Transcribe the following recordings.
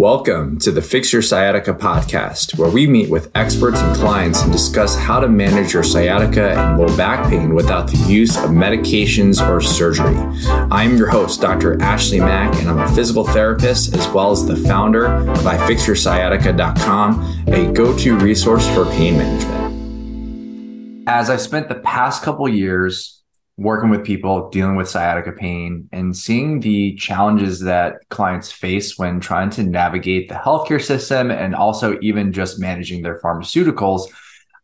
Welcome to the Fix Your Sciatica podcast, where we meet with experts and clients and discuss how to manage your sciatica and low back pain without the use of medications or surgery. I'm your host, Dr. Ashley Mack, and I'm a physical therapist as well as the founder of iFixYourSciatica.com, a go to resource for pain management. As I've spent the past couple years working with people dealing with sciatica pain and seeing the challenges that clients face when trying to navigate the healthcare system and also even just managing their pharmaceuticals,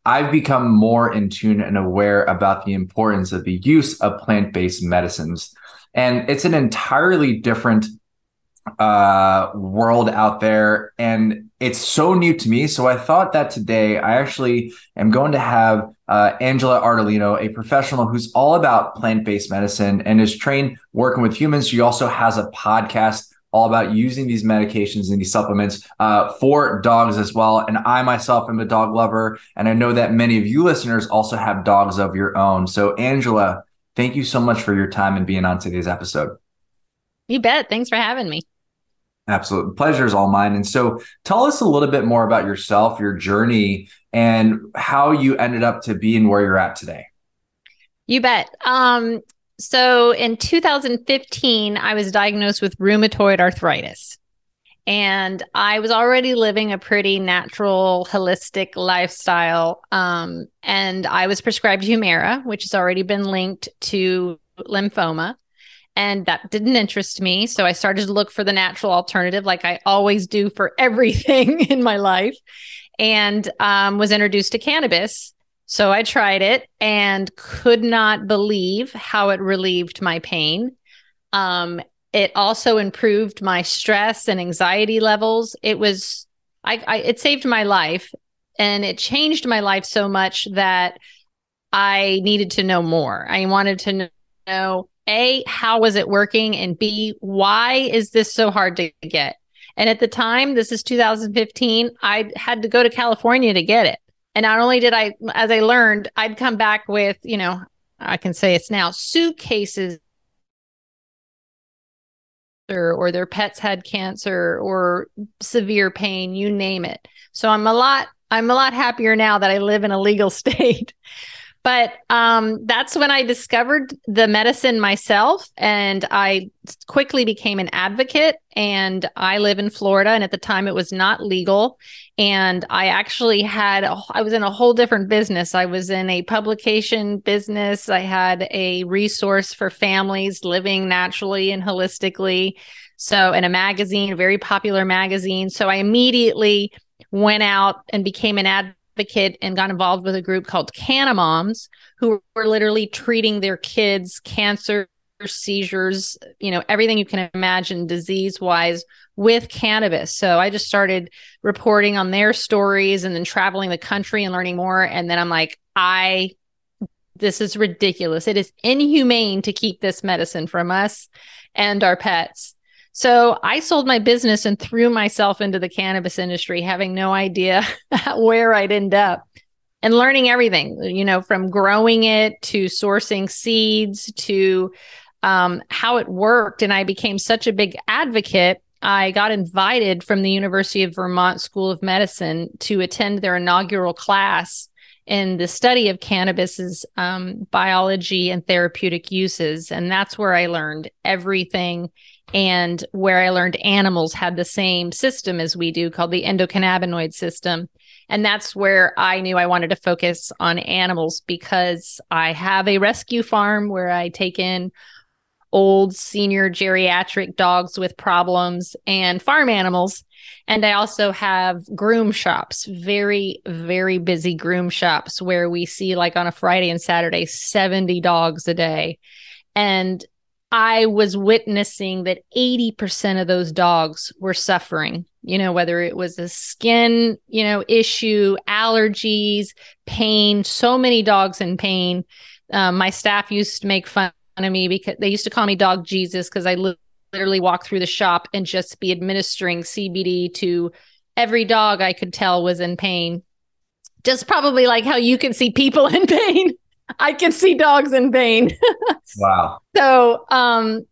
I've become more in tune and aware about the importance of the use of plant based medicines. And it's an entirely different uh, world out there. And it's so new to me. So I thought that today I actually am going to have uh, Angela Ardolino, a professional who's all about plant based medicine and is trained working with humans. She also has a podcast all about using these medications and these supplements uh, for dogs as well. And I myself am a dog lover. And I know that many of you listeners also have dogs of your own. So, Angela, thank you so much for your time and being on today's episode. You bet. Thanks for having me. Absolute pleasure is all mine. And so tell us a little bit more about yourself, your journey, and how you ended up to being where you're at today. You bet. Um, so in 2015, I was diagnosed with rheumatoid arthritis. And I was already living a pretty natural, holistic lifestyle. Um, and I was prescribed Humira, which has already been linked to lymphoma and that didn't interest me. So I started to look for the natural alternative, like I always do for everything in my life, and um, was introduced to cannabis. So I tried it and could not believe how it relieved my pain. Um, it also improved my stress and anxiety levels. It was, I, I, it saved my life, and it changed my life so much that I needed to know more. I wanted to know a, how was it working? And B, why is this so hard to get? And at the time, this is 2015, I had to go to California to get it. And not only did I, as I learned, I'd come back with, you know, I can say it's now suitcases or, or their pets had cancer or severe pain, you name it. So I'm a lot, I'm a lot happier now that I live in a legal state. But um, that's when I discovered the medicine myself, and I quickly became an advocate. And I live in Florida, and at the time it was not legal. And I actually had, a, I was in a whole different business. I was in a publication business. I had a resource for families living naturally and holistically. So, in a magazine, a very popular magazine. So, I immediately went out and became an advocate advocate and got involved with a group called Cannamoms, who were literally treating their kids' cancer, seizures, you know, everything you can imagine disease wise with cannabis. So I just started reporting on their stories and then traveling the country and learning more. And then I'm like, I, this is ridiculous. It is inhumane to keep this medicine from us and our pets. So I sold my business and threw myself into the cannabis industry, having no idea where I'd end up and learning everything, you know, from growing it to sourcing seeds to um, how it worked. And I became such a big advocate. I got invited from the University of Vermont School of Medicine to attend their inaugural class in the study of cannabis's um, biology and therapeutic uses. And that's where I learned everything and where I learned animals had the same system as we do called the endocannabinoid system. And that's where I knew I wanted to focus on animals because I have a rescue farm where I take in old senior geriatric dogs with problems and farm animals. And I also have groom shops, very, very busy groom shops where we see, like on a Friday and Saturday, 70 dogs a day. And I was witnessing that 80% of those dogs were suffering, you know, whether it was a skin, you know, issue, allergies, pain, so many dogs in pain. Um, my staff used to make fun of me because they used to call me dog Jesus because I li- literally walk through the shop and just be administering CBD to every dog I could tell was in pain. Just probably like how you can see people in pain. I can see dogs in pain. wow. So, um,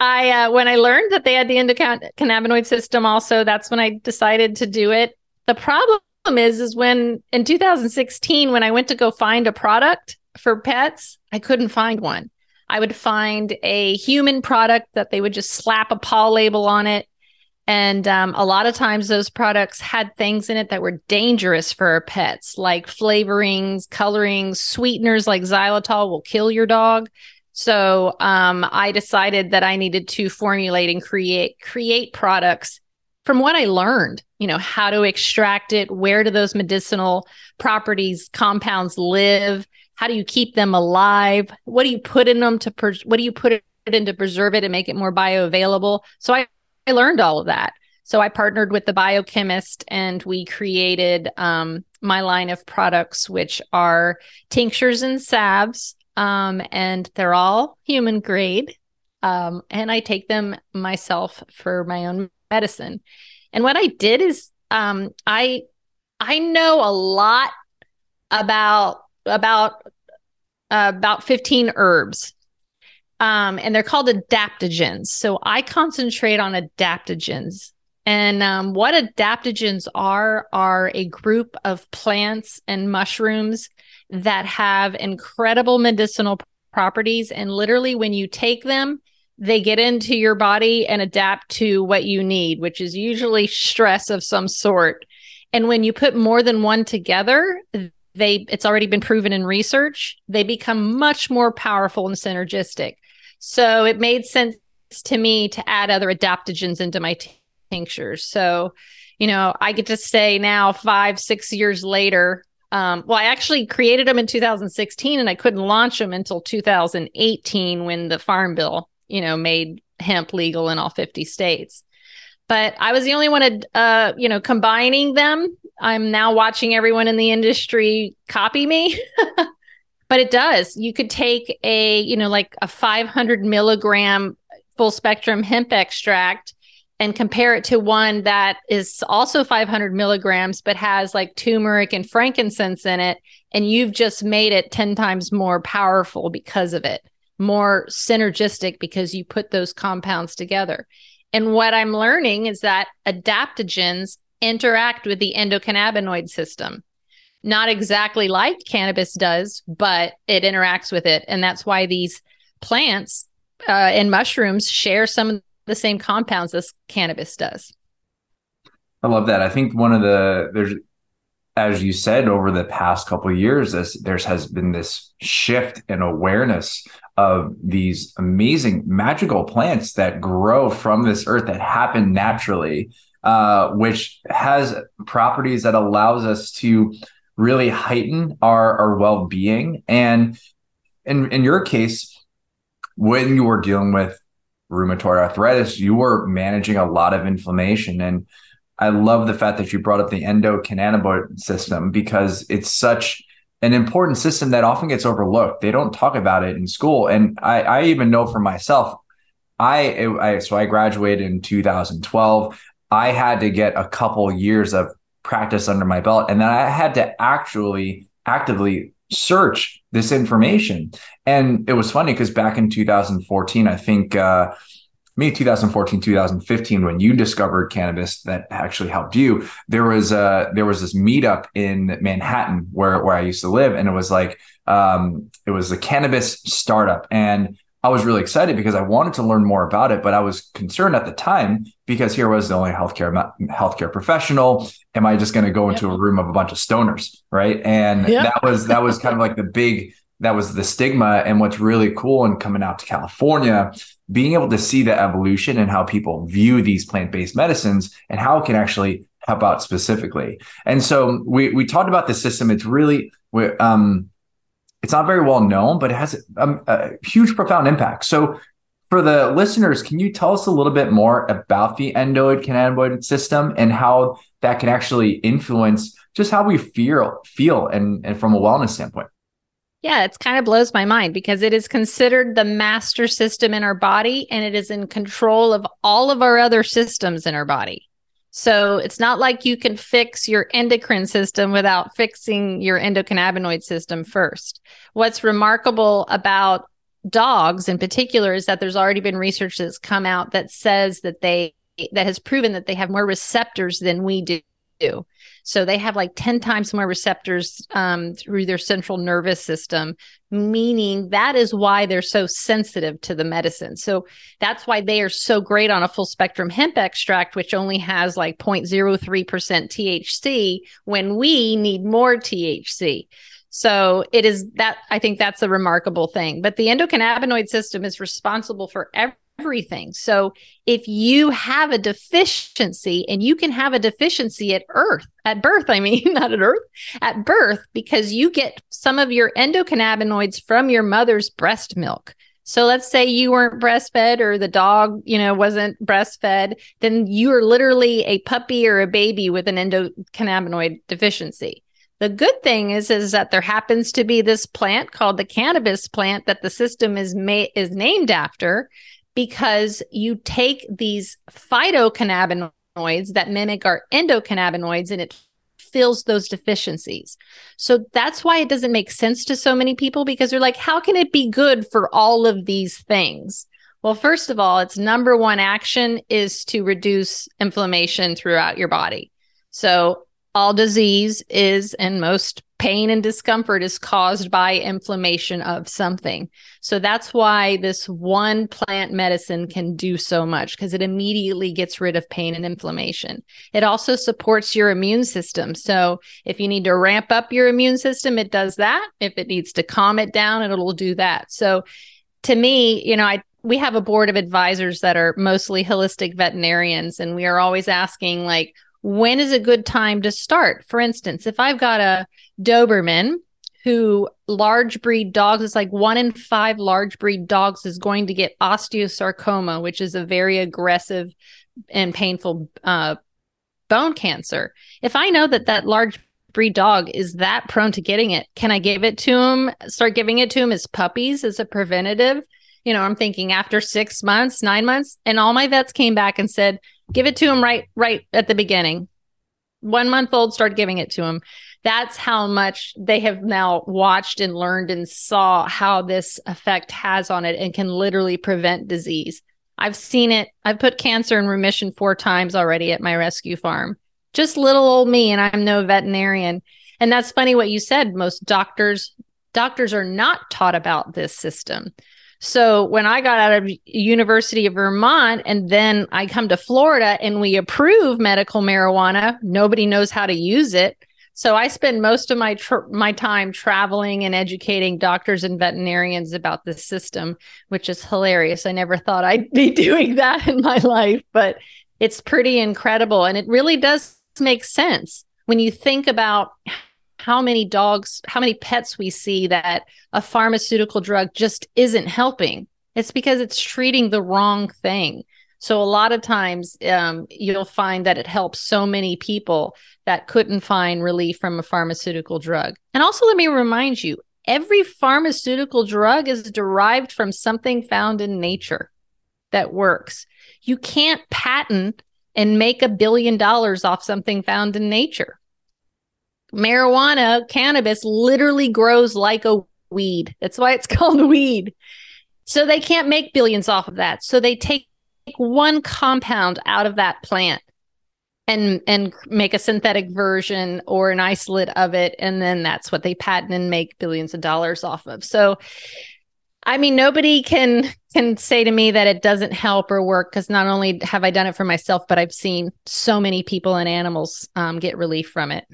I uh, when I learned that they had the endocannabinoid system, also that's when I decided to do it. The problem is, is when in 2016, when I went to go find a product for pets, I couldn't find one. I would find a human product that they would just slap a paw label on it. And um, a lot of times those products had things in it that were dangerous for our pets, like flavorings, colorings, sweeteners like xylitol will kill your dog. So um, I decided that I needed to formulate and create create products from what I learned, you know, how to extract it, where do those medicinal properties, compounds live, how do you keep them alive, what do you put in them to, pres- what do you put it in to preserve it and make it more bioavailable. So I, I learned all of that. So I partnered with the biochemist and we created um, my line of products, which are tinctures and salves, um, and they're all human grade. Um, and I take them myself for my own medicine. And what I did is um, I I know a lot about about uh, about 15 herbs. Um, and they're called adaptogens. So I concentrate on adaptogens. And um, what adaptogens are, are a group of plants and mushrooms that have incredible medicinal properties. And literally, when you take them, they get into your body and adapt to what you need, which is usually stress of some sort. And when you put more than one together, they it's already been proven in research, they become much more powerful and synergistic. So it made sense to me to add other adaptogens into my tinctures. So, you know, I get to say now 5 6 years later um, well, I actually created them in 2016 and I couldn't launch them until 2018 when the Farm Bill you know, made hemp legal in all 50 states. But I was the only one, uh, you know, combining them. I'm now watching everyone in the industry copy me. but it does. You could take a, you know, like a 500 milligram full spectrum hemp extract and compare it to one that is also 500 milligrams but has like turmeric and frankincense in it and you've just made it 10 times more powerful because of it more synergistic because you put those compounds together. And what I'm learning is that adaptogens interact with the endocannabinoid system. Not exactly like cannabis does, but it interacts with it. And that's why these plants uh, and mushrooms share some of the same compounds as cannabis does. I love that. I think one of the there's as you said over the past couple years this there has been this shift in awareness of these amazing magical plants that grow from this earth that happen naturally uh, which has properties that allows us to really heighten our, our well-being and in, in your case when you were dealing with rheumatoid arthritis you were managing a lot of inflammation and I love the fact that you brought up the endocannabinoid system because it's such an important system that often gets overlooked. They don't talk about it in school. And I, I even know for myself, I, I so I graduated in 2012. I had to get a couple years of practice under my belt, and then I had to actually actively search this information. And it was funny because back in 2014, I think uh, maybe 2014 2015 when you discovered cannabis that actually helped you there was a there was this meetup in manhattan where where i used to live. And it was like um it was a cannabis startup. And i was really excited because i wanted to learn more about it but i was concerned at the time because here was the only healthcare healthcare professional am i just going to go into yep. a room of a bunch of stoners right and yep. that was that was kind of like the big that was the stigma and what's really cool and coming out to california being able to see the evolution and how people view these plant-based medicines and how it can actually help out specifically. And so we we talked about the system. It's really um, it's not very well known, but it has a, a huge, profound impact. So for the listeners, can you tell us a little bit more about the endocannabinoid system and how that can actually influence just how we feel feel and, and from a wellness standpoint? Yeah, it's kind of blows my mind because it is considered the master system in our body and it is in control of all of our other systems in our body. So it's not like you can fix your endocrine system without fixing your endocannabinoid system first. What's remarkable about dogs in particular is that there's already been research that's come out that says that they that has proven that they have more receptors than we do. So they have like 10 times more receptors um, through their central nervous system, meaning that is why they're so sensitive to the medicine. So that's why they are so great on a full spectrum hemp extract, which only has like 0.03% THC when we need more THC. So it is that I think that's a remarkable thing. But the endocannabinoid system is responsible for every everything. So if you have a deficiency and you can have a deficiency at earth, at birth, I mean, not at earth, at birth, because you get some of your endocannabinoids from your mother's breast milk. So let's say you weren't breastfed or the dog, you know, wasn't breastfed, then you are literally a puppy or a baby with an endocannabinoid deficiency. The good thing is is that there happens to be this plant called the cannabis plant that the system is made is named after because you take these phytocannabinoids that mimic our endocannabinoids and it fills those deficiencies. So that's why it doesn't make sense to so many people because they're like, how can it be good for all of these things? Well, first of all, its number one action is to reduce inflammation throughout your body. So all disease is, and most pain and discomfort is caused by inflammation of something. So that's why this one plant medicine can do so much because it immediately gets rid of pain and inflammation. It also supports your immune system. So if you need to ramp up your immune system, it does that. If it needs to calm it down, it'll do that. So to me, you know, I we have a board of advisors that are mostly holistic veterinarians and we are always asking like when is a good time to start? For instance, if I've got a Doberman who large breed dogs, it's like one in five large breed dogs is going to get osteosarcoma, which is a very aggressive and painful uh, bone cancer. If I know that that large breed dog is that prone to getting it, can I give it to him? Start giving it to him as puppies as a preventative? You know, I'm thinking after six months, nine months, and all my vets came back and said, Give it to them right right at the beginning. One month old, start giving it to them. That's how much they have now watched and learned and saw how this effect has on it and can literally prevent disease. I've seen it. I've put cancer in remission four times already at my rescue farm. Just little old me, and I'm no veterinarian. And that's funny what you said. Most doctors doctors are not taught about this system. So when I got out of University of Vermont and then I come to Florida and we approve medical marijuana, nobody knows how to use it. So I spend most of my tr- my time traveling and educating doctors and veterinarians about the system, which is hilarious. I never thought I'd be doing that in my life, but it's pretty incredible and it really does make sense when you think about how many dogs, how many pets we see that a pharmaceutical drug just isn't helping. It's because it's treating the wrong thing. So a lot of times um, you'll find that it helps so many people that couldn't find relief from a pharmaceutical drug. And also, let me remind you every pharmaceutical drug is derived from something found in nature that works. You can't patent and make a billion dollars off something found in nature marijuana, cannabis literally grows like a weed. That's why it's called weed. So they can't make billions off of that. So they take one compound out of that plant and and make a synthetic version or an isolate of it and then that's what they patent and make billions of dollars off of. So I mean nobody can can say to me that it doesn't help or work because not only have I done it for myself but I've seen so many people and animals um, get relief from it.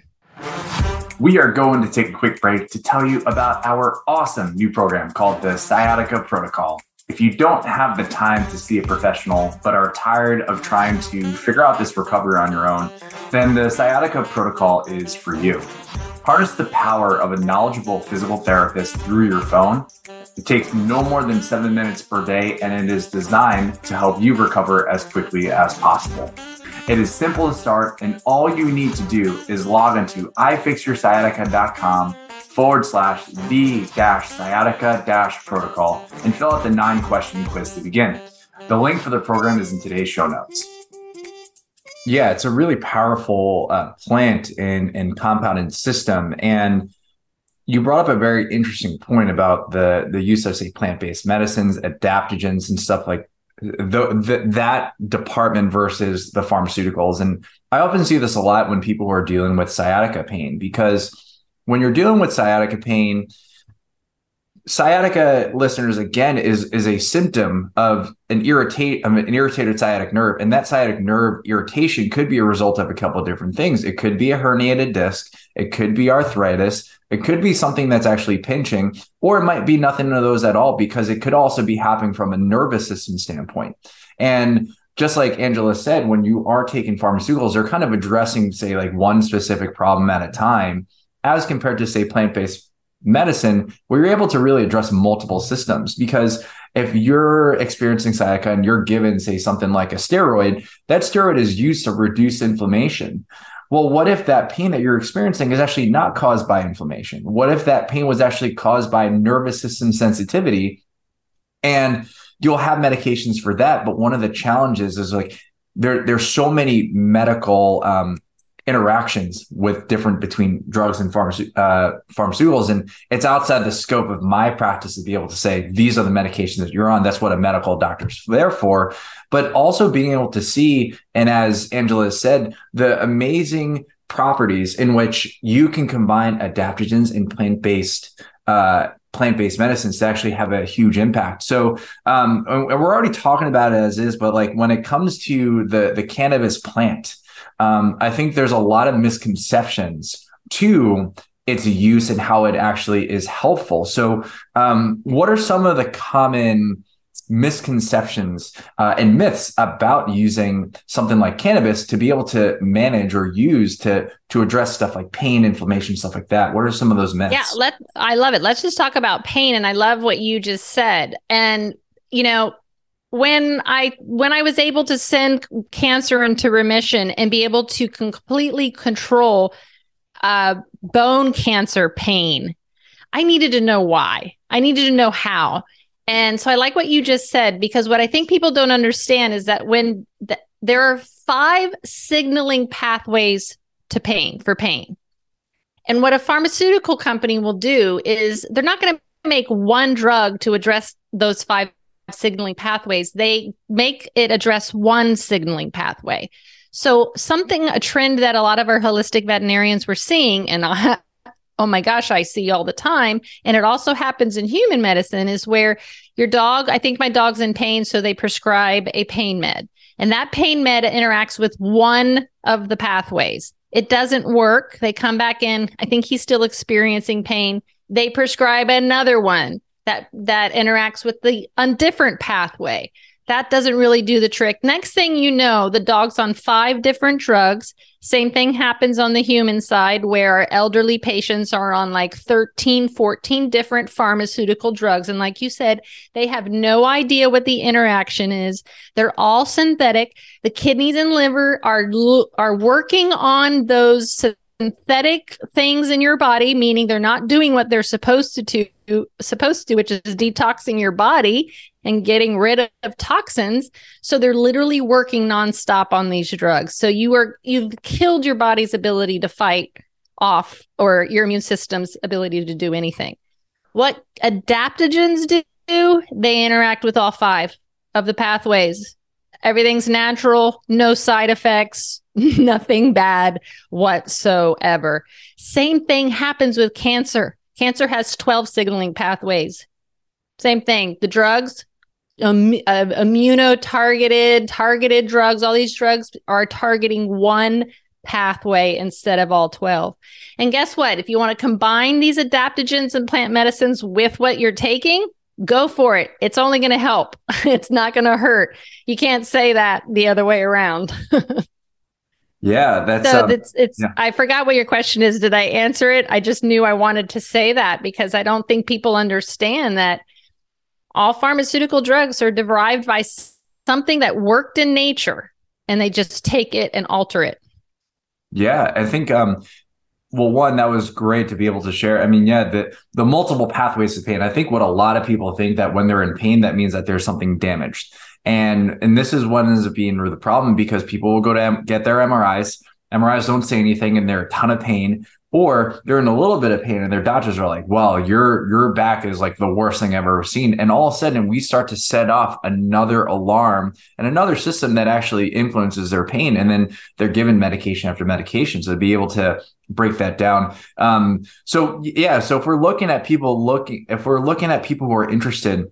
We are going to take a quick break to tell you about our awesome new program called the Sciatica Protocol. If you don't have the time to see a professional but are tired of trying to figure out this recovery on your own, then the Sciatica Protocol is for you. Harness the power of a knowledgeable physical therapist through your phone. It takes no more than seven minutes per day and it is designed to help you recover as quickly as possible. It is simple to start, and all you need to do is log into ifixyoursciatica.com forward slash the dash sciatica dash protocol and fill out the nine question quiz to begin. The link for the program is in today's show notes. Yeah, it's a really powerful uh, plant and, and compounded system. And you brought up a very interesting point about the the use of say plant-based medicines, adaptogens and stuff like the, the, that department versus the pharmaceuticals. And I often see this a lot when people are dealing with sciatica pain because when you're dealing with sciatica pain, sciatica listeners again is is a symptom of an irritate of an irritated sciatic nerve. And that sciatic nerve irritation could be a result of a couple of different things. It could be a herniated disc. It could be arthritis it could be something that's actually pinching or it might be nothing of those at all because it could also be happening from a nervous system standpoint. And just like Angela said, when you are taking pharmaceuticals, they're kind of addressing, say, like one specific problem at a time, as compared to, say, plant based medicine where you're able to really address multiple systems. Because if you're experiencing sciatica and you're given say something like a steroid that steroid is used to reduce inflammation well what if that pain that you're experiencing is actually not caused by inflammation? What if that pain was actually caused by nervous system sensitivity? And you'll have medications for that but one of the challenges is like there there's so many medical um, interactions with different between drugs and pharmace- uh, pharmaceuticals. And it's outside the scope of my practice to be able to say these are the medications that you're on. That's what a medical doctor's there for. But also being able to see and as angela said the amazing properties in which you can combine adaptogens and plant-based uh, plant-based medicines to actually have a huge impact. So um, we're already talking about it as is, but like when it comes to the the cannabis plant, um, I think there's a lot of misconceptions to its use and how it actually is helpful. So, um, what are some of the common misconceptions uh, and myths about using something like cannabis to be able to manage or use to to address stuff like pain, inflammation, stuff like that? What are some of those myths? Yeah, let I love it. Let's just talk about pain, and I love what you just said. And you know, when I when I was able to send cancer into remission and be able to completely control uh, bone cancer pain, I needed to know why. I needed to know how. And so I like what you just said because what I think people don't understand is that when th- there are five signaling pathways to pain for pain. And what a pharmaceutical company will do is they're not going to make one drug to address those five signaling pathways, they make it address one signaling pathway. So, something, a trend that a lot of our holistic veterinarians were seeing, and oh my gosh, I see all the time, and it also happens in human medicine, is where your dog, I think my dog's in pain, so they prescribe a pain med. And that pain med interacts with one of the pathways. It doesn't work. They come back in. I think he's still experiencing pain. They prescribe another one that that interacts with the undifferent pathway. That doesn't really do the trick. Next thing you know, the dog's on five different drugs. Same thing happens on the human side where our elderly patients are on like 13, 14 different pharmaceutical drugs. And like you said, they have no idea what the interaction is. They're all synthetic. The kidneys and liver are, are working on those synthetic things in your body, meaning they're not doing what they're supposed to do, supposed to, which is detoxing your body and getting rid of toxins. So they're literally working nonstop on these drugs. So you are you've killed your body's ability to fight off or your immune system's ability to do anything. What adaptogens do, they interact with all five of the pathways. Everything's natural, no side effects, nothing bad whatsoever. Same thing happens with cancer. Cancer has 12 signaling pathways. Same thing. The drugs, um, uh, immuno targeted, targeted drugs, all these drugs are targeting one pathway instead of all 12. And guess what? If you want to combine these adaptogens and plant medicines with what you're taking, go for it. It's only going to help. It's not going to hurt. You can't say that the other way around. yeah, that's so um, it's it's yeah. I forgot what your question is. Did I answer it? I just knew I wanted to say that because I don't think people understand that all pharmaceutical drugs are derived by something that worked in nature and they just take it and alter it. Yeah, I think um well, one, that was great to be able to share. I mean, yeah, the the multiple pathways to pain. I think what a lot of people think that when they're in pain, that means that there's something damaged. And and this is what ends up being the problem because people will go to get their MRIs. MRIs don't say anything and they're a ton of pain. Or they're in a little bit of pain and their doctors are like, well, your your back is like the worst thing I've ever seen. And all of a sudden we start to set off another alarm and another system that actually influences their pain. And then they're given medication after medication. So to be able to break that down. Um, so yeah, so if we're looking at people looking, if we're looking at people who are interested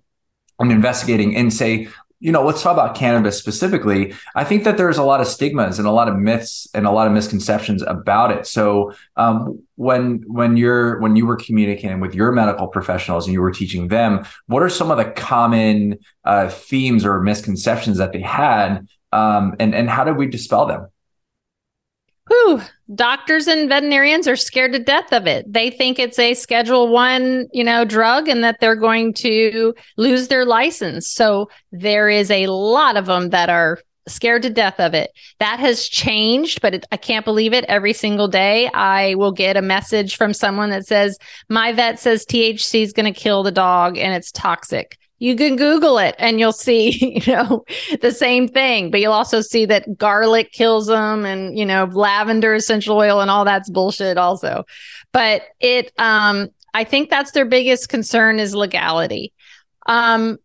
in investigating and say, you know, let's talk about cannabis specifically. I think that there's a lot of stigmas and a lot of myths and a lot of misconceptions about it. So um, when when you're when you were communicating with your medical professionals and you were teaching them, what are some of the common uh, themes or misconceptions that they had, um, and and how did we dispel them? Whew, doctors and veterinarians are scared to death of it. They think it's a schedule one, you know, drug and that they're going to lose their license. So there is a lot of them that are scared to death of it. That has changed, but it, I can't believe it. Every single day, I will get a message from someone that says, My vet says THC is going to kill the dog and it's toxic you can google it and you'll see you know the same thing but you'll also see that garlic kills them and you know lavender essential oil and all that's bullshit also. But it um i think that's their biggest concern is legality. Um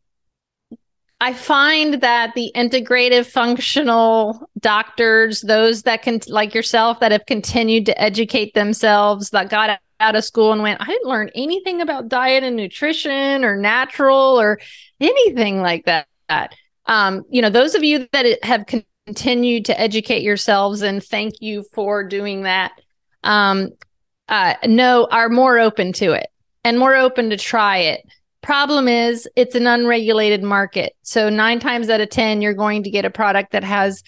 I find that the integrative functional doctors, those that can, like yourself, that have continued to educate themselves, that got out of school and went, I didn't learn anything about diet and nutrition or natural or anything like that. Um, you know, those of you that have continued to educate yourselves and thank you for doing that, um, uh, no, are more open to it and more open to try it. Problem is, it's an unregulated market. So, nine times out of 10, you're going to get a product that has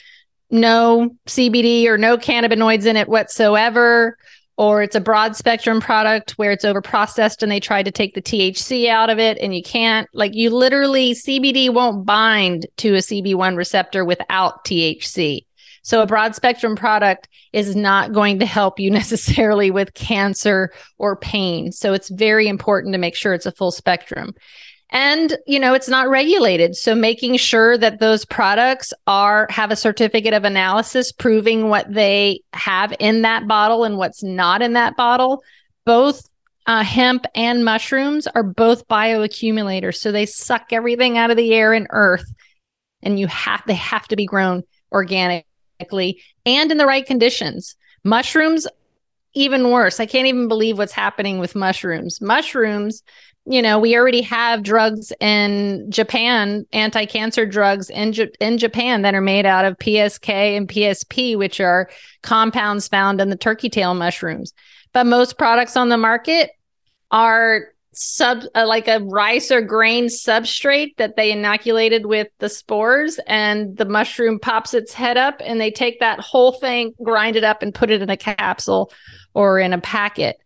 no CBD or no cannabinoids in it whatsoever or it's a broad spectrum product where it's over processed and they tried to take the THC out of it and you can't like you literally CBD won't bind to a CB1 receptor without THC. So a broad spectrum product is not going to help you necessarily with cancer or pain. So it's very important to make sure it's a full spectrum and you know it's not regulated. So making sure that those products are have a certificate of analysis proving what they have in that bottle and what's not in that bottle both uh, hemp and mushrooms are both bioaccumulators. So they suck everything out of the air and earth and you have they have to be grown organically and in the right conditions. Mushrooms even worse. I can't even believe what's happening with mushrooms. Mushrooms you know, we already have drugs in Japan, anti-cancer drugs in J- in Japan that are made out of PSK and PSP, which are compounds found in the turkey tail mushrooms. But most products on the market are sub uh, like a rice or grain substrate that they inoculated with the spores and the mushroom pops its head up and they take that whole thing grind it up and put it in a capsule or in a packet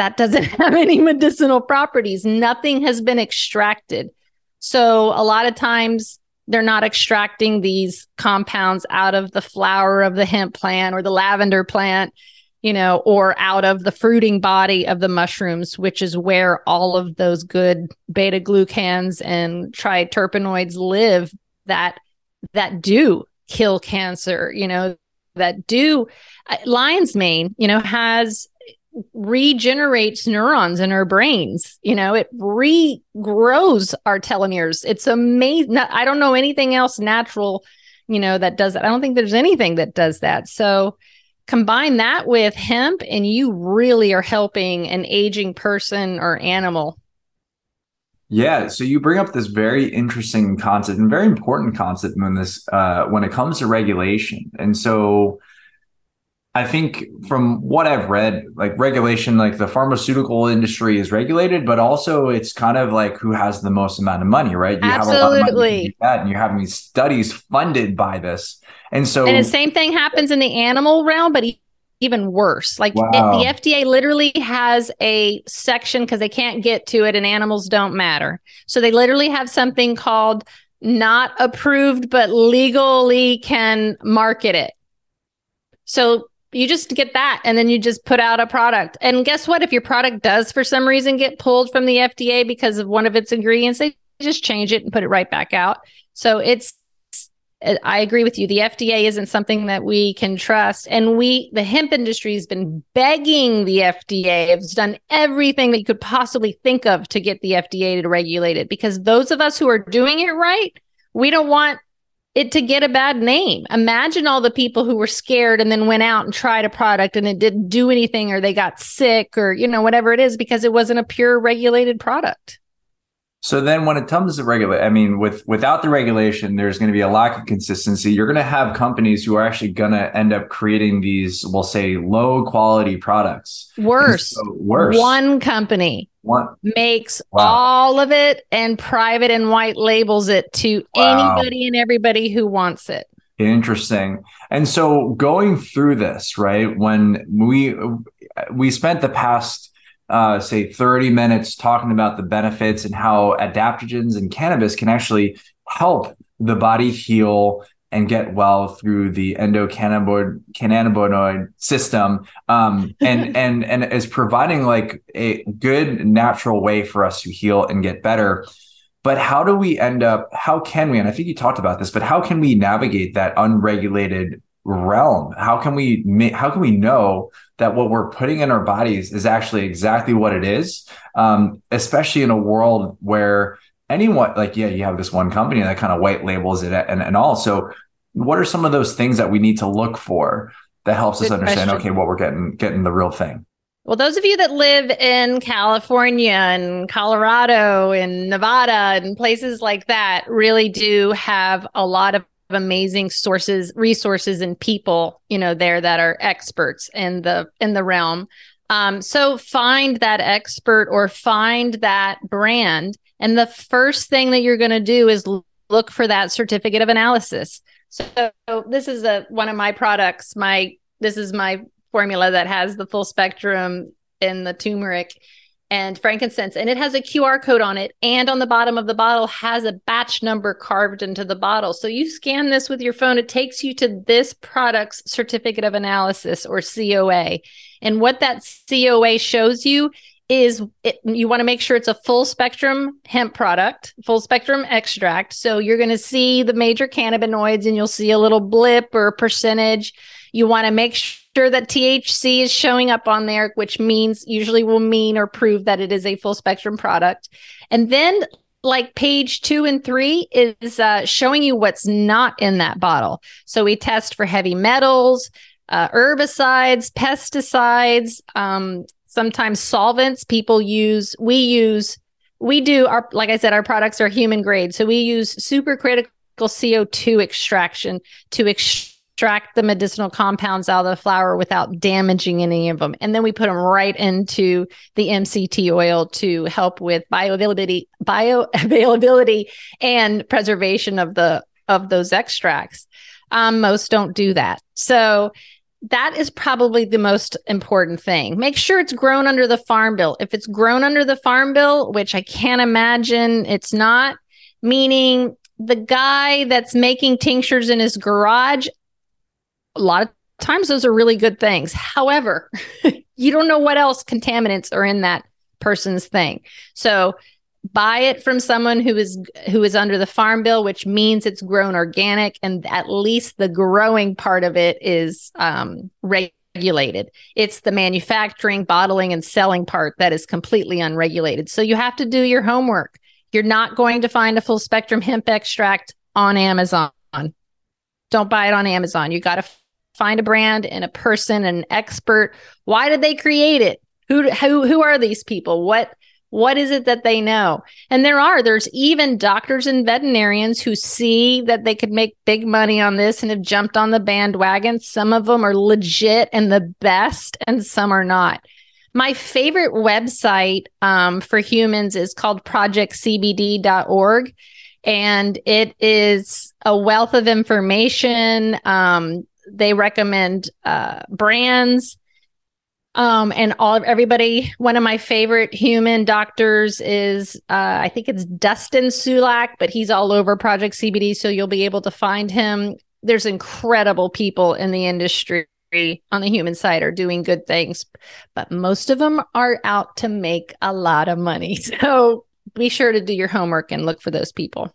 that doesn't have any medicinal properties. Nothing has been extracted. So a lot of times they're not extracting these compounds out of the flower of the hemp plant or the lavender plant, you know, or out of the fruiting body of the mushrooms, which is where all of those good beta glucans and triterpenoids live that that do kill cancer, you know, that do uh, lion's mane, you know, has regenerates neurons in our brains. You know, it regrows our telomeres. It's amazing. I don't know anything else natural, you know, that does that. I don't think there's anything that does that. So combine that with hemp, and you really are helping an aging person or animal. Yeah, so you bring up this very interesting concept and very important concept when this uh, when it comes to regulation. And so I think from what I've read, like regulation, like the pharmaceutical industry is regulated, but also it's kind of like who has the most amount of money, right? You Absolutely. have a lot of money that, and you're having these studies funded by this. And so And the same thing happens in the animal realm, but even worse. Like wow. the FDA literally has a section because they can't get to it and animals don't matter. So they literally have something called not approved, but legally can market it. So you just get that and then you just put out a product. And guess what? If your product does for some reason get pulled from the FDA because of one of its ingredients, they just change it and put it right back out. So it's I agree with you. The FDA isn't something that we can trust. And we, the hemp industry has been begging the FDA, has done everything that you could possibly think of to get the FDA to regulate it because those of us who are doing it right, we don't want it to get a bad name. Imagine all the people who were scared and then went out and tried a product and it didn't do anything or they got sick or, you know, whatever it is because it wasn't a pure regulated product. So then when it comes to regulate, I mean, with without the regulation, there's going to be a lack of consistency. You're going to have companies who are actually going to end up creating these, we'll say, low quality products. Worse. So worse. One company One. makes wow. all of it and private and white labels it to wow. anybody and everybody who wants it. Interesting. And so going through this, right, when we we spent the past uh, say 30 minutes talking about the benefits and how adaptogens and cannabis can actually help the body heal and get well through the endocannabinoid system. Um, and and and is providing like a good natural way for us to heal and get better. But how do we end up how can we and i think you talked about this but how can we navigate that unregulated realm. How can we make how can we know that what we're putting in our bodies is actually exactly what it is? Um, especially in a world where anyone like yeah you have this one company that kind of white labels it and, and all. So what are some of those things that we need to look for that helps Good us understand question. okay what we're getting getting the real thing? Well, those of you that live in California and Colorado and Nevada and places like that really do have a lot of amazing sources, resources, and people, you know, there that are experts in the in the realm. Um, so find that expert or find that brand, and the first thing that you're going to do is look for that certificate of analysis. So this is a one of my products. My this is my formula that has the full spectrum in the turmeric and frankincense and it has a QR code on it and on the bottom of the bottle has a batch number carved into the bottle. So you scan this with your phone it takes you to this product's certificate of analysis or COA. And what that COA shows you is it, you want to make sure it's a full spectrum hemp product, full spectrum extract. So you're going to see the major cannabinoids and you'll see a little blip or percentage. You want to make sure sure that THC is showing up on there, which means usually will mean or prove that it is a full spectrum product. And then like page two and three is uh, showing you what's not in that bottle. So we test for heavy metals, uh, herbicides, pesticides, um, sometimes solvents. People use, we use, we do our, like I said, our products are human grade. So we use supercritical CO2 extraction to extract extract the medicinal compounds out of the flower without damaging any of them. And then we put them right into the MCT oil to help with bioavailability, bioavailability and preservation of the of those extracts. Um, most don't do that. So that is probably the most important thing. Make sure it's grown under the farm bill. If it's grown under the farm bill, which I can't imagine it's not, meaning the guy that's making tinctures in his garage a lot of times those are really good things. However, you don't know what else contaminants are in that person's thing. So buy it from someone who is who is under the farm bill which means it's grown organic and at least the growing part of it is um, regulated. It's the manufacturing bottling and selling part that is completely unregulated. So you have to do your homework. You're not going to find a full spectrum hemp extract on amazon. Don't buy it on amazon. You got to find a brand and a person, an expert. Why did they create it? Who who who are these people? What what is it that they know? And there are there's even doctors and veterinarians who see that they could make big money on this and have jumped on the bandwagon. Some of them are legit and the best, and some are not. My favorite website um, for humans is called projectcbd.org. And it is a wealth of information. Um, they recommend uh, brands. Um and all everybody one of my favorite human doctors is uh i think it's dustin sulak but he's all over project cbd so you'll be able to find him. There's incredible people in the industry on the human side are doing good things but most of them are out to make a lot of money. So be sure to do your homework and look for those people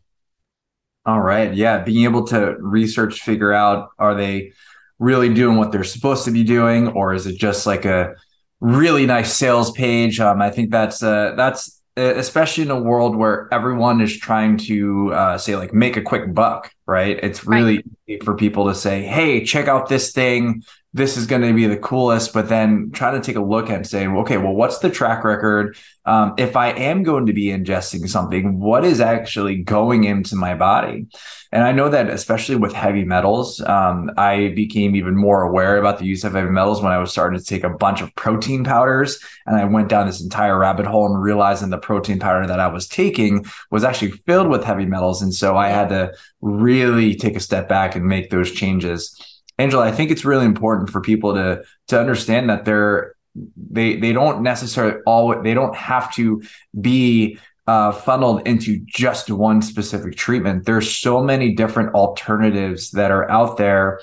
All right. Yeah. Being able to research, figure out are they really doing what they're supposed to be doing, or is it just like a really nice sales page? Um, I think that's uh, that's especially in a world where everyone is trying to uh, say like make a quick buck, right? It's really right. for people to say, "Hey, check out this thing this is going to be the coolest, but then trying to take a look and say, okay, well, what's the track record? Um, if I am going to be ingesting something, what is actually going into my body? And I know that especially with heavy metals, um, I became even more aware about the use of heavy metals when I was starting to take a bunch of protein powders. And I went down this entire rabbit hole and realizing the protein powder that I was taking was actually filled with heavy metals. And so I had to really take a step back and make those changes. Angela, I think it's really important for people to to understand that they're they they don't necessarily all they don't have to be uh, funneled into just one specific treatment. There's so many different alternatives that are out there,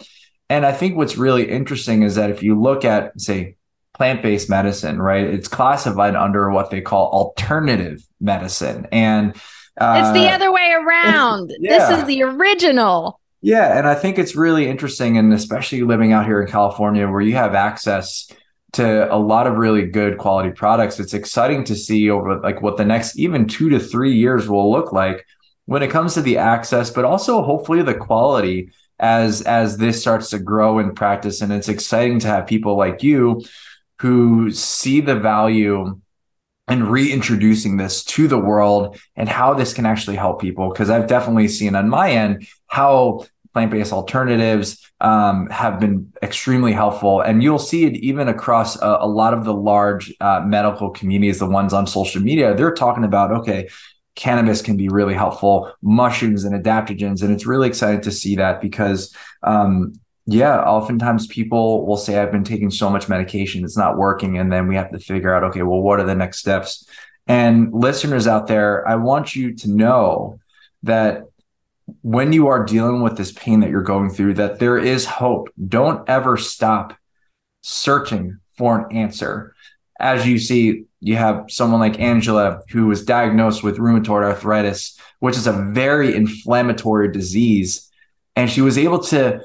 and I think what's really interesting is that if you look at say plant-based medicine, right, it's classified under what they call alternative medicine, and uh, it's the other way around. Yeah. This is the original. Yeah, and I think it's really interesting, and especially living out here in California, where you have access to a lot of really good quality products. It's exciting to see over like what the next even two to three years will look like when it comes to the access, but also hopefully the quality as as this starts to grow in practice. And it's exciting to have people like you who see the value and reintroducing this to the world and how this can actually help people. Because I've definitely seen on my end how plant-based alternatives um, have been extremely helpful. And you'll see it even across a, a lot of the large uh, medical communities the ones on social media. They're talking about okay cannabis can be really helpful mushrooms and adaptogens. And it's really exciting to see that because um, yeah oftentimes people will say i've been taking so much medication it's not working. And then we have to figure out okay well what are the next steps? And listeners out there i want you to know that when you are dealing with this pain that you're going through, that there is hope. Don't ever stop searching for an answer. As you see, you have someone like Angela who was diagnosed with rheumatoid arthritis, which is a very inflammatory disease. And she was able to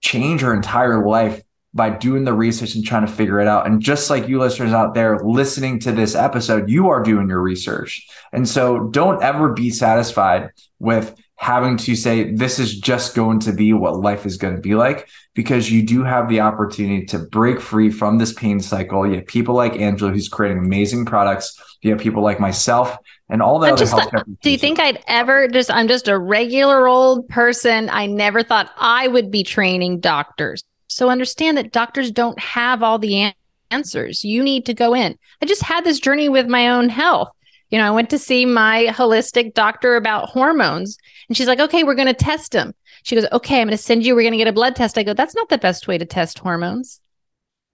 change her entire life by doing the research and trying to figure it out. And just like you listeners out there listening to this episode, you are doing your research. And so don't ever be satisfied with having to say this is just going to be what life is going to be like because you do have the opportunity to break free from this pain cycle. You have people like Angela who's creating amazing products. You have people like myself and all other healthcare. Do you think I'd ever just I'm just a regular old person. I never thought I would be training doctors. So understand that doctors don't have all the answers. You need to go in. I just had this journey with my own health. You know, I went to see my holistic doctor about hormones, and she's like, okay, we're going to test them. She goes, okay, I'm going to send you, we're going to get a blood test. I go, that's not the best way to test hormones.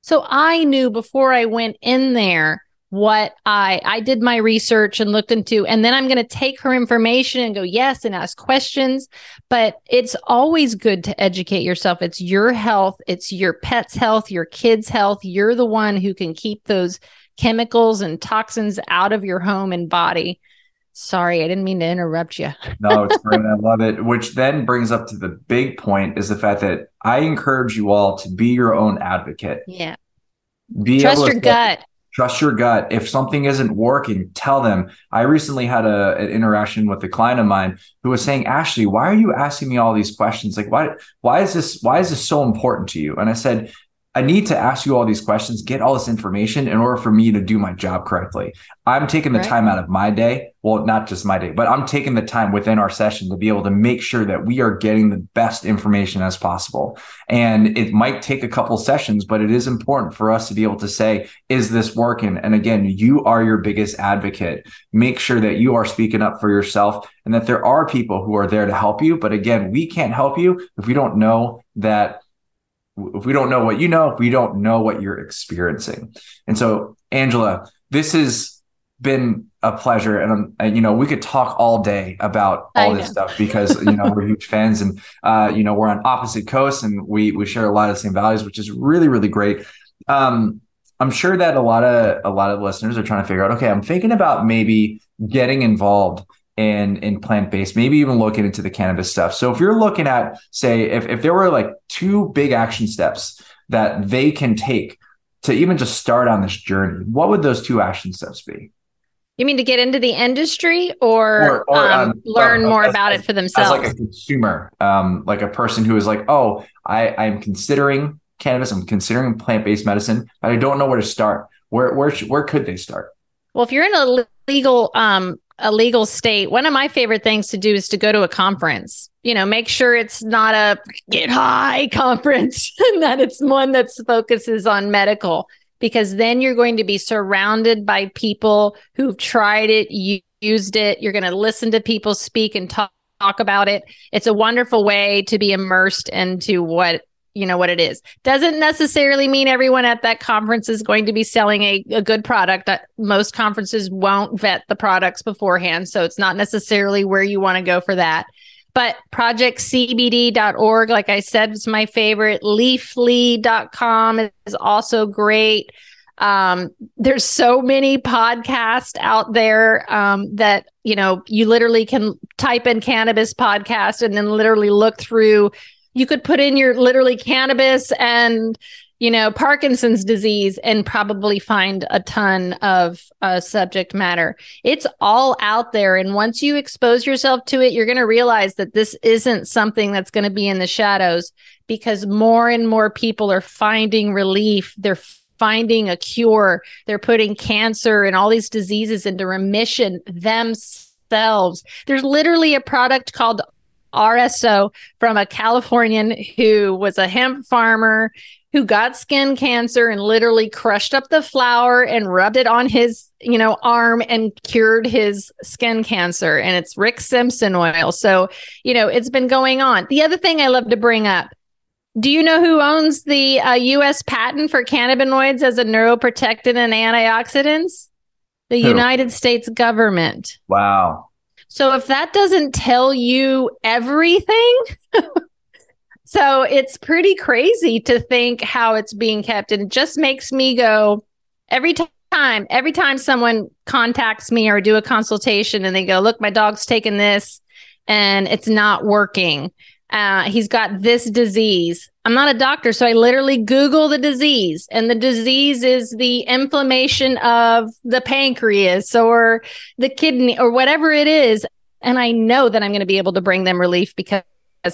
So I knew before I went in there what I I did my research and looked into and then I'm going to take her information and go yes and ask questions but it's always good to educate yourself it's your health it's your pet's health your kids health you're the one who can keep those chemicals and toxins out of your home and body. Sorry, I didn't mean to interrupt you. no, it's great. I love it. Which then brings up to the big point is the fact that I encourage you all to be your own advocate. Yeah. Be trust your gut. Trust your gut. If something isn't working, tell them. I recently had a, an interaction with a client of mine who was saying, Ashley, why are you asking me all these questions? Like, why, why is this, why is this so important to you? And I said, I need to ask you all these questions, get all this information in order for me to do my job correctly. I'm taking the right. time out of my day. Well, not just my day, but I'm taking the time within our session to be able to make sure that we are getting the best information as possible. And it might take a couple sessions, but it is important for us to be able to say, is this working? And again, you are your biggest advocate. Make sure that you are speaking up for yourself and that there are people who are there to help you. But again, we can't help you if we don't know that if we don't know what you know, if we don't know what you're experiencing. And so, Angela, this has been a pleasure, and, and you know we could talk all day about all this stuff because you know we're huge fans, and uh, you know we're on opposite coasts, and we we share a lot of the same values, which is really really great. Um, I'm sure that a lot of a lot of listeners are trying to figure out. Okay, I'm thinking about maybe getting involved in in plant-based, maybe even looking into the cannabis stuff. So if you're looking at, say, if, if there were like two big action steps that they can take to even just start on this journey, what would those two action steps be? You mean to get into the industry or, or, or um, um, learn uh, more as, about as, it for themselves? As like a consumer, um, like a person who is like, oh, I, I'm considering cannabis, I'm considering plant-based medicine, but I don't know where to start. Where where where could they start? Well, if you're in a legal um a legal state, one of my favorite things to do is to go to a conference. You know, make sure it's not a get high conference and that it's one that focuses on medical because then you're going to be surrounded by people who've tried it, used it. You're going to listen to people speak and talk, talk about it. It's a wonderful way to be immersed into what you know what it is. Doesn't necessarily mean everyone at that conference is going to be selling a, a good product. Most conferences won't vet the products beforehand so it's not necessarily where you want to go for that. But projectcbd.org like i said is my favorite. leafly.com is also great. Um, there's so many podcasts out there um, that you know you literally can type in cannabis podcast and then literally look through you could put in your literally cannabis and you know parkinson's disease and probably find a ton of uh, subject matter. It's all out there. And once you expose yourself to it you're going to realize that this isn't something that's going to be in the shadows because more and more people are finding relief. They're finding a cure. They're putting cancer and all these diseases into remission themselves. There's literally a product called RSO from a Californian who was a hemp farmer who got skin cancer and literally crushed up the flower and rubbed it on his, you know, arm and cured his skin cancer. And it's Rick Simpson oil. So, you know, it's been going on. The other thing I love to bring up do you know who owns the uh, U.S. patent for cannabinoids as a neuroprotectant and antioxidants? The who? United States government. Wow. So if that doesn't tell you everything, so it's pretty crazy to think how it's being kept. And it just makes me go every time, every time someone contacts me or do a consultation and they go, look, my dog's taking this and it's not working. Uh, he's got this disease. I'm not a doctor, so I literally Google the disease, and the disease is the inflammation of the pancreas or the kidney or whatever it is. And I know that I'm going to be able to bring them relief because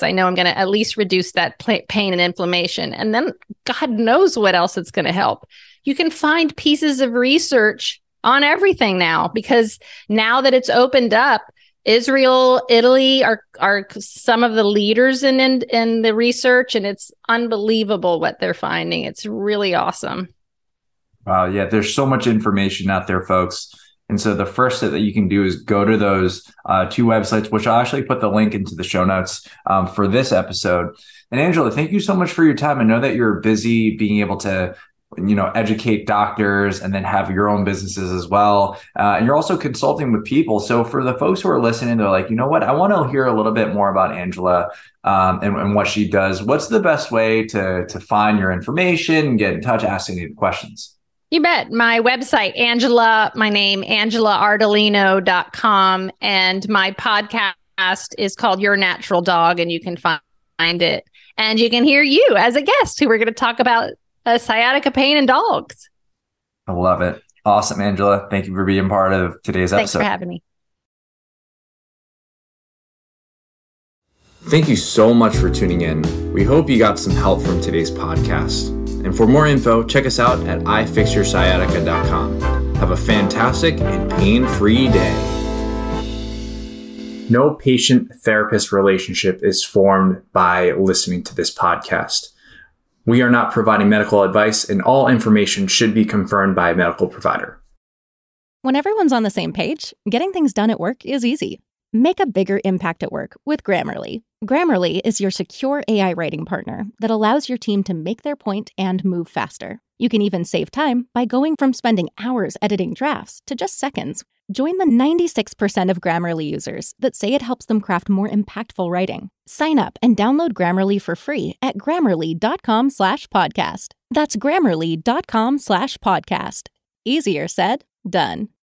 I know I'm going to at least reduce that pain and inflammation. And then God knows what else it's going to help. You can find pieces of research on everything now because now that it's opened up, Israel, Italy are are some of the leaders in, in in the research, and it's unbelievable what they're finding. It's really awesome. Wow, yeah, there's so much information out there, folks. And so the first step that you can do is go to those uh, two websites, which I'll actually put the link into the show notes um, for this episode. And Angela, thank you so much for your time. I know that you're busy being able to you know educate doctors and then have your own businesses as well. Uh, and you're also consulting with people. So for the folks who are listening they're like you know what? I want to hear a little bit more about angela um, and, and, what she does. What's the best way to to find your information get in touch ask any questions? You bet. My website angela my name angelaardolino.com and my podcast is called your natural dog and you can find it. And you can hear you as a guest who we're going to talk about uh, sciatica pain in dogs. I love it. Awesome, Angela. Thank you for being part of today's Thanks episode. Thanks for having me. Thank you so much for tuning in. We hope you got some help from today's podcast. And for more info, check us out at ifixyoursciatica.com. Have a fantastic and pain free day. No patient therapist relationship is formed by listening to this podcast. We are not providing medical advice, and all information should be confirmed by a medical provider. When everyone's on the same page, getting things done at work is easy. Make a bigger impact at work with Grammarly. Grammarly is your secure AI writing partner that allows your team to make their point and move faster. You can even save time by going from spending hours editing drafts to just seconds. Join the 96% of Grammarly users that say it helps them craft more impactful writing. Sign up and download Grammarly for free at grammarly.com slash podcast. That's grammarly.com slash podcast. Easier said, done.